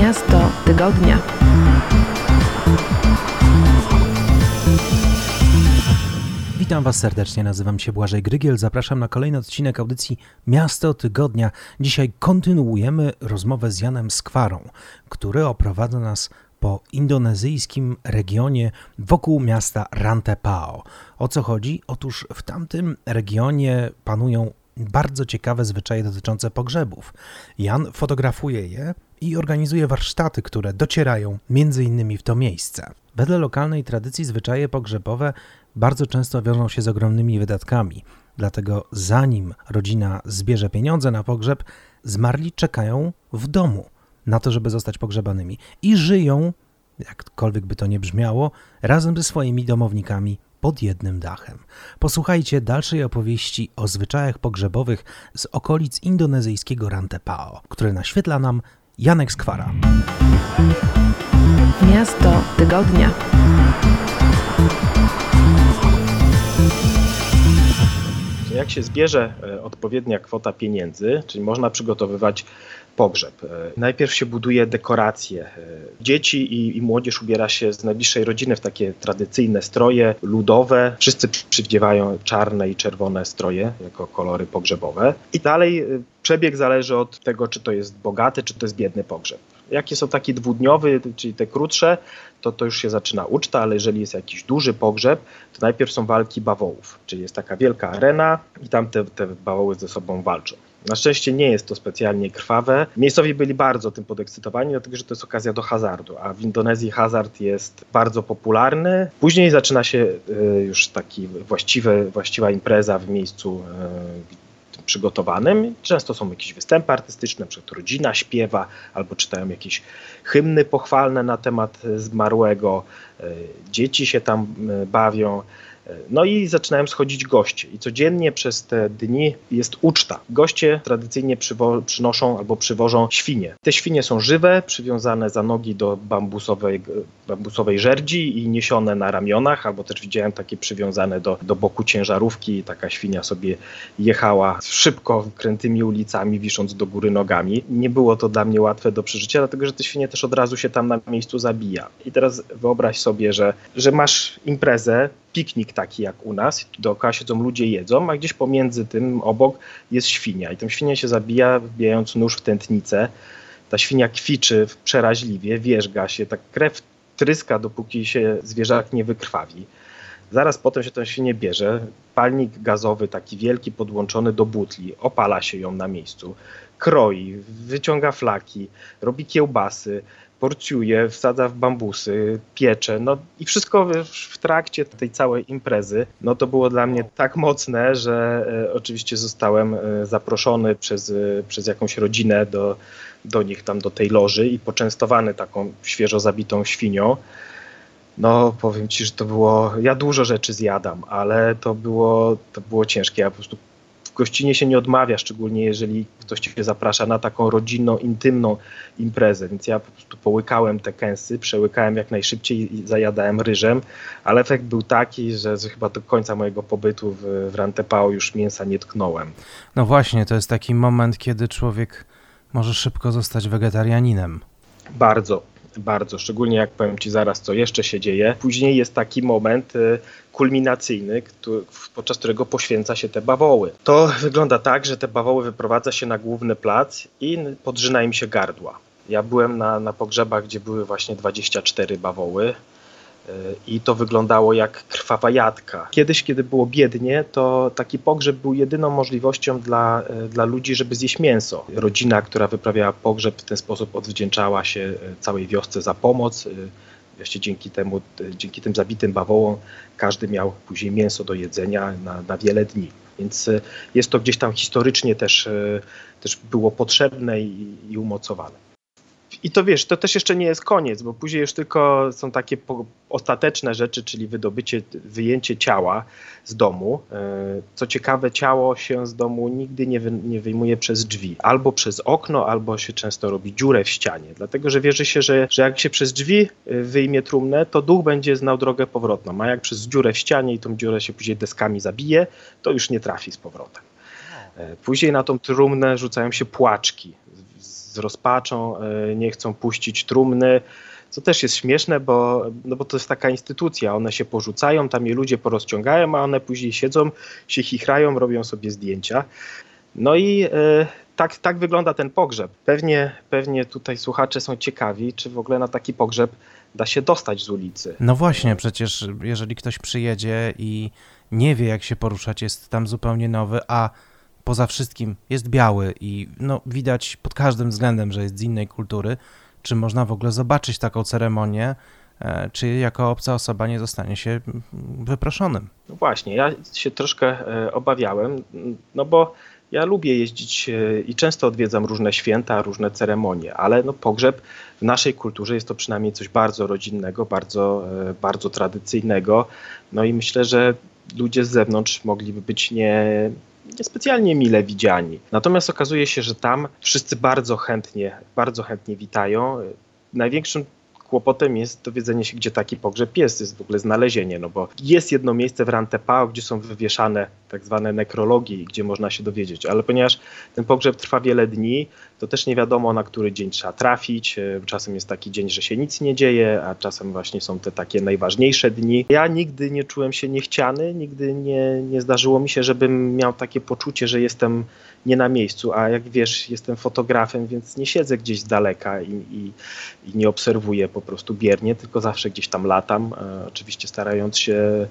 Miasto Tygodnia. Witam Was serdecznie, nazywam się Błażej Grygiel, zapraszam na kolejny odcinek audycji Miasto Tygodnia. Dzisiaj kontynuujemy rozmowę z Janem Skwarą, który oprowadza nas po indonezyjskim regionie wokół miasta Rantepao. O co chodzi? Otóż w tamtym regionie panują bardzo ciekawe zwyczaje dotyczące pogrzebów. Jan fotografuje je i organizuje warsztaty, które docierają innymi w to miejsce. Wedle lokalnej tradycji zwyczaje pogrzebowe bardzo często wiążą się z ogromnymi wydatkami. Dlatego zanim rodzina zbierze pieniądze na pogrzeb, zmarli czekają w domu na to, żeby zostać pogrzebanymi i żyją, jakkolwiek by to nie brzmiało, razem ze swoimi domownikami pod jednym dachem. Posłuchajcie dalszej opowieści o zwyczajach pogrzebowych z okolic indonezyjskiego Rantepao, które naświetla nam Janek Skwara. Miasto Tygodnia. Jak się zbierze e, odpowiednia kwota pieniędzy, czyli można przygotowywać pogrzeb. E, najpierw się buduje dekoracje. E, dzieci i, i, młodzież ubiera się z najbliższej rodziny w takie tradycyjne stroje ludowe. Wszyscy przywdziewają czarne i czerwone stroje jako kolory pogrzebowe. I dalej przebieg zależy od tego, czy to jest bogaty, czy to jest biedny pogrzeb. Jakie są taki dwudniowy, czyli te krótsze, to to już się zaczyna uczta, ale jeżeli jest jakiś duży pogrzeb, to najpierw są walki bawołów, czyli jest taka wielka arena i tam te, te bawoły ze sobą walczą. Na szczęście nie jest to specjalnie krwawe. Miejscowi byli bardzo tym podekscytowani, dlatego że to jest okazja do hazardu, a w Indonezji hazard jest bardzo popularny. Później zaczyna się y, już taki właściwe, właściwa impreza w miejscu, y, przygotowanym. Często są jakieś występy artystyczne, przykład rodzina śpiewa albo czytają jakieś hymny pochwalne na temat zmarłego, e, dzieci się tam e, bawią. No i zaczynają schodzić goście i codziennie przez te dni jest uczta. Goście tradycyjnie przynoszą albo przywożą świnie. Te świnie są żywe, przywiązane za nogi do bambusowej, bambusowej żerdzi i niesione na ramionach, albo też widziałem takie przywiązane do, do boku ciężarówki. Taka świnia sobie jechała szybko krętymi ulicami, wisząc do góry nogami. Nie było to dla mnie łatwe do przeżycia, dlatego że te świnie też od razu się tam na miejscu zabija. I teraz wyobraź sobie, że, że masz imprezę, piknik taki jak u nas, dookoła siedzą ludzie jedzą, a gdzieś pomiędzy tym obok jest świnia i tą świnię się zabija wbijając nóż w tętnicę. Ta świnia kwiczy przeraźliwie, wierzga się, tak krew tryska, dopóki się zwierzak nie wykrwawi. Zaraz potem się tę świnię bierze, palnik gazowy taki wielki podłączony do butli, opala się ją na miejscu, kroi, wyciąga flaki, robi kiełbasy, porcjuje, wsadza w bambusy, piecze, no i wszystko w trakcie tej całej imprezy, no to było dla mnie tak mocne, że e, oczywiście zostałem e, zaproszony przez, e, przez jakąś rodzinę do, do nich tam, do tej loży i poczęstowany taką świeżo zabitą świnią. No, powiem ci, że to było. Ja dużo rzeczy zjadam, ale to było, to było ciężkie. Ja po prostu gościnie się nie odmawia, szczególnie jeżeli ktoś cię zaprasza na taką rodzinną, intymną imprezę. Więc ja po prostu połykałem te kęsy, przełykałem jak najszybciej i zajadałem ryżem, ale efekt był taki, że, że chyba do końca mojego pobytu w, w Rantepao już mięsa nie tknąłem. No właśnie, to jest taki moment, kiedy człowiek może szybko zostać wegetarianinem. Bardzo, bardzo, szczególnie jak powiem Ci zaraz, co jeszcze się dzieje. Później jest taki moment y, kulminacyjny, podczas którego poświęca się te bawoły. To wygląda tak, że te bawoły wyprowadza się na główny plac i podrzyna im się gardła. Ja byłem na, na pogrzebach, gdzie były właśnie 24 bawoły i to wyglądało jak krwawa jadka. Kiedyś, kiedy było biednie, to taki pogrzeb był jedyną możliwością dla, e, dla ludzi, żeby zjeść mięso. Rodzina, która wyprawiała pogrzeb w ten sposób odwdzięczała się e, całej wiosce za pomoc. E, Właśnie dzięki temu, dzięki tym zabitym bawołom każdy miał później mięso do jedzenia na, na wiele dni. Więc jest to gdzieś tam historycznie też, też było potrzebne i, i umocowane. I to wiesz, to też jeszcze nie jest koniec, bo później już tylko są takie ostateczne rzeczy, czyli wydobycie, wyjęcie ciała z domu. E, co ciekawe, ciało się z domu nigdy nie, wy, nie wyjmuje przez drzwi. Albo przez okno, albo się często robi dziurę w ścianie. Dlatego, że wierzy się, że, że jak się przez drzwi e, wyjmie trumnę, to duch będzie znał drogę powrotną. A jak przez dziurę w ścianie i tą dziurę się później deskami zabije, to już nie trafi z powrotem. E, później na tą trumnę rzucają się płaczki z rozpaczą nie chcą puścić trumny, co też jest śmieszne, bo, no bo to jest taka instytucja, one się porzucają, tam je ludzie porozciągają, a one później siedzą, się chichrają, robią sobie zdjęcia. No i tak, tak wygląda ten pogrzeb. Pewnie, pewnie tutaj słuchacze są ciekawi, czy w ogóle na taki pogrzeb da się dostać z ulicy. No właśnie, przecież jeżeli ktoś przyjedzie i nie wie, jak się poruszać, jest tam zupełnie nowy, a poza wszystkim jest biały i no, widać pod każdym względem, że jest z innej kultury, czy można w ogóle zobaczyć taką ceremonię, e, czy jako obca osoba nie zostanie się wyproszonym? No właśnie, ja się troszkę e, obawiałem, no bo ja lubię jeździć e, i często odwiedzam różne święta, różne ceremonie, ale no pogrzeb w naszej kulturze jest to przynajmniej coś bardzo rodzinnego, bardzo, bardzo tradycyjnego. No i myślę, że ludzie z zewnątrz mogliby być nie, niespecjalnie mile widziani. Natomiast okazuje się, że tam wszyscy bardzo chętnie, bardzo chętnie witają. Największym kłopotem jest dowiedzenie się, gdzie taki pogrzeb jest, jest w ogóle znalezienie, no bo jest jedno miejsce w Rantepao, gdzie są wywieszane tak zwane nekrologi, gdzie można się dowiedzieć, ale ponieważ ten pogrzeb trwa wiele dni, to też nie wiadomo na który dzień trzeba trafić, e, czasem jest taki dzień, że się nic nie dzieje, a czasem właśnie są te takie najważniejsze dni. Ja nigdy nie czułem się niechciany, nigdy nie, nie zdarzyło mi się, żebym miał takie poczucie, że jestem nie na miejscu, a jak wiesz, jestem fotografem, więc nie siedzę gdzieś z daleka i, i, i nie obserwuję po prostu biernie, tylko zawsze gdzieś tam latam, e, oczywiście starając się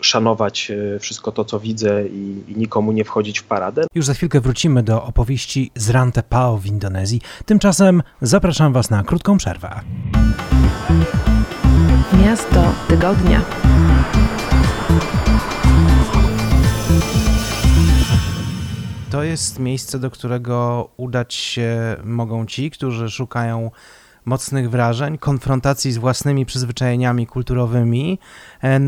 szanować e, wszystko to, co widzę i, i, nikomu nie wchodzić w paradę. Już za chwilkę wrócimy do opowieści z Rante Pao w Indonezji. Tymczasem zapraszam Was na krótką przerwę. Miasto tygodnia. To jest miejsce, do którego udać się mogą ci, którzy szukają mocnych wrażeń, konfrontacji z własnymi przyzwyczajeniami kulturowymi,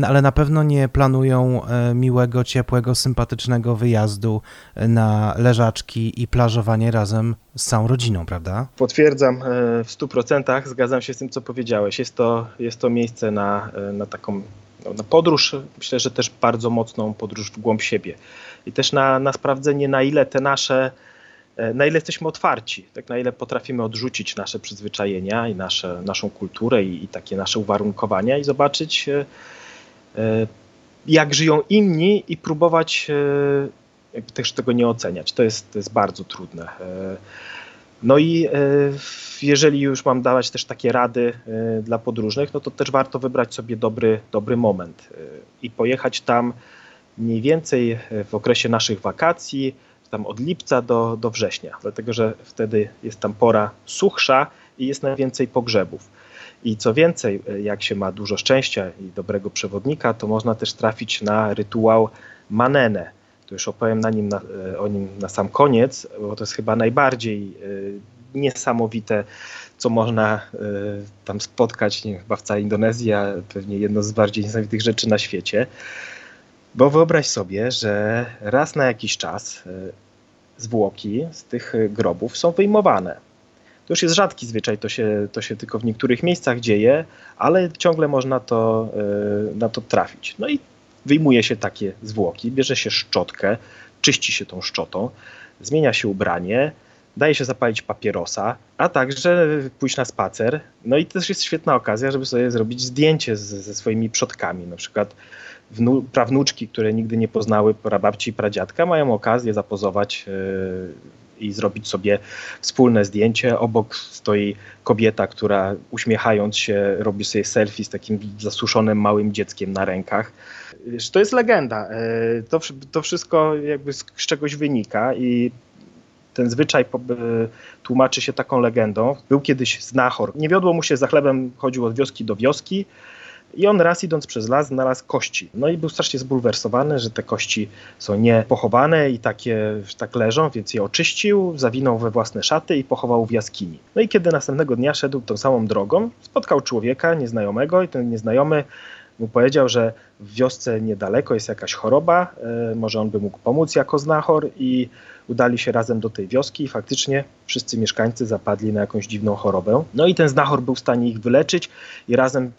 ale na pewno nie planują e, miłego, ciepłego, sympatycznego wyjazdu e, na leżaczki i plażowanie razem z całą rodziną, prawda? Potwierdzam e, w 100%, zgadzam się z tym, co powiedziałeś. Jest to, jest to miejsce na, na taką no, na podróż, myślę, że też bardzo mocną podróż w głąb siebie. I też na, na sprawdzenie, na ile te nasze E, na ile jesteśmy otwarci, tak na ile potrafimy odrzucić nasze przyzwyczajenia i nasze, naszą kulturę i, i takie nasze uwarunkowania i zobaczyć, e, e, jak żyją inni i próbować też tego nie oceniać. To jest, to jest bardzo trudne. No i jeżeli już mam dawać też takie rady dla podróżnych, no to też warto wybrać sobie dobry, dobry moment i pojechać tam mniej więcej w okresie naszych wakacji, tam od lipca do, do września, dlatego że wtedy jest tam pora suchsza i jest najwięcej pogrzebów. I co więcej, jak się ma dużo szczęścia i dobrego przewodnika, to można też trafić na rytuał manene. To już opowiem na nim, na, o nim na sam koniec, bo to jest chyba najbardziej y, niesamowite, co można y, tam spotkać, nie, chyba w całej Indonezji, a pewnie jedno z bardziej niesamowitych rzeczy na świecie. Bo wyobraź sobie, że raz na jakiś czas e, zwłoki z tych grobów są wyjmowane. To już jest rzadki zwyczaj, to się, to się tylko w niektórych miejscach dzieje, ale ciągle można to, e, na to trafić. No i wyjmuje się takie zwłoki, bierze się szczotkę, czyści się tą szczotą, zmienia się ubranie, daje się zapalić papierosa, a także pójść na spacer. No i też jest świetna okazja, żeby sobie zrobić zdjęcie ze swoimi przodkami. Na przykład wnu, prawnuczki, które nigdy nie poznały prababci i pradziadka, mają okazję zapozować yy, i zrobić sobie wspólne zdjęcie. Obok stoi kobieta, która uśmiechając się robi sobie selfie z takim zasuszonym małym dzieckiem na rękach. To jest legenda. Yy, to, to wszystko jakby z, z czegoś wynika i ten zwyczaj tłumaczy się taką legendą. Był kiedyś znachor. Nie wiodło mu się za chlebem, chodził od wioski do wioski. I on raz idąc przez las znalazł kości. No i był strasznie zbulwersowany, że te kości są niepochowane i takie tak leżą, więc je oczyścił, zawinął we własne szaty i pochował w jaskini. No i kiedy następnego dnia szedł tą samą drogą, spotkał człowieka nieznajomego i ten nieznajomy mu powiedział, że w wiosce niedaleko jest jakaś choroba, e, może on by mógł pomóc jako znachor i udali się razem do tej wioski i faktycznie wszyscy mieszkańcy zapadli na jakąś dziwną chorobę. No i ten znachor był w stanie ich wyleczyć i razem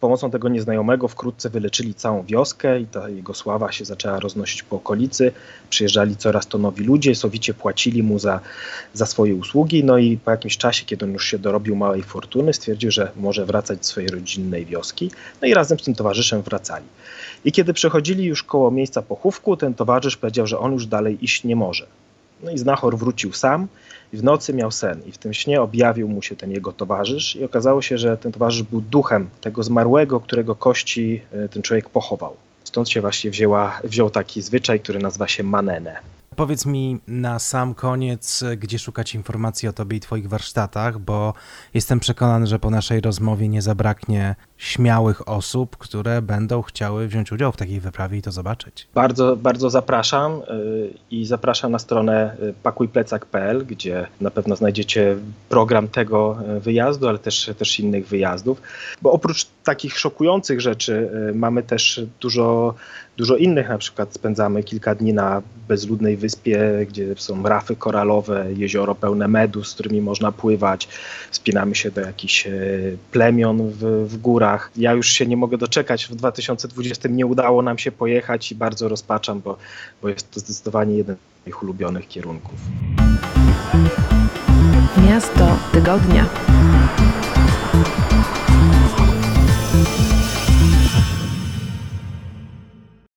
pomocą tego nieznajomego wkrótce wyleczyli całą wioskę i ta jego sława się zaczęła roznosić po okolicy. Przyjeżdżali coraz to nowi ludzie, sowicie płacili mu za, za swoje usługi, no i po jakimś czasie, kiedy on już się dorobił małej fortuny, stwierdził, że może wracać do swojej rodzinnej wioski, no i razem z tym towarzyszem wracali. I kiedy przechodzili już koło miejsca pochówku, ten towarzysz powiedział, że on już dalej iść nie może. No i znachor wrócił sam i w nocy miał sen i w tym śnie objawił mu się ten jego towarzysz i okazało się, że ten towarzysz był duchem tego zmarłego, którego kości e, ten człowiek pochował. Stąd się właśnie wzięła, wziął taki zwyczaj, który nazywa się manene. Powiedz mi na sam koniec, gdzie szukać informacji o Tobie i Twoich warsztatach, bo jestem przekonany, że po naszej rozmowie nie zabraknie śmiałych osób, które będą chciały wziąć udział w takiej wyprawie i to zobaczyć. Bardzo, bardzo zapraszam y, i zapraszam na stronę y, pakujplecak.pl, gdzie na pewno znajdziecie program tego y, wyjazdu, ale też, też innych wyjazdów. Bo oprócz takich szokujących rzeczy mamy też dużo, dużo innych, na przykład spędzamy kilka dni na bezludnej wyspie, gdzie są rafy koralowe, jezioro pełne medus, z którymi można pływać, wspinamy się do jakichś plemion w, w górach, górach. Ja już się nie mogę doczekać. W 2020 nie udało nam się pojechać i bardzo rozpaczam, bo, bo jest to zdecydowanie jeden z moich ulubionych kierunków. Miasto tygodnia.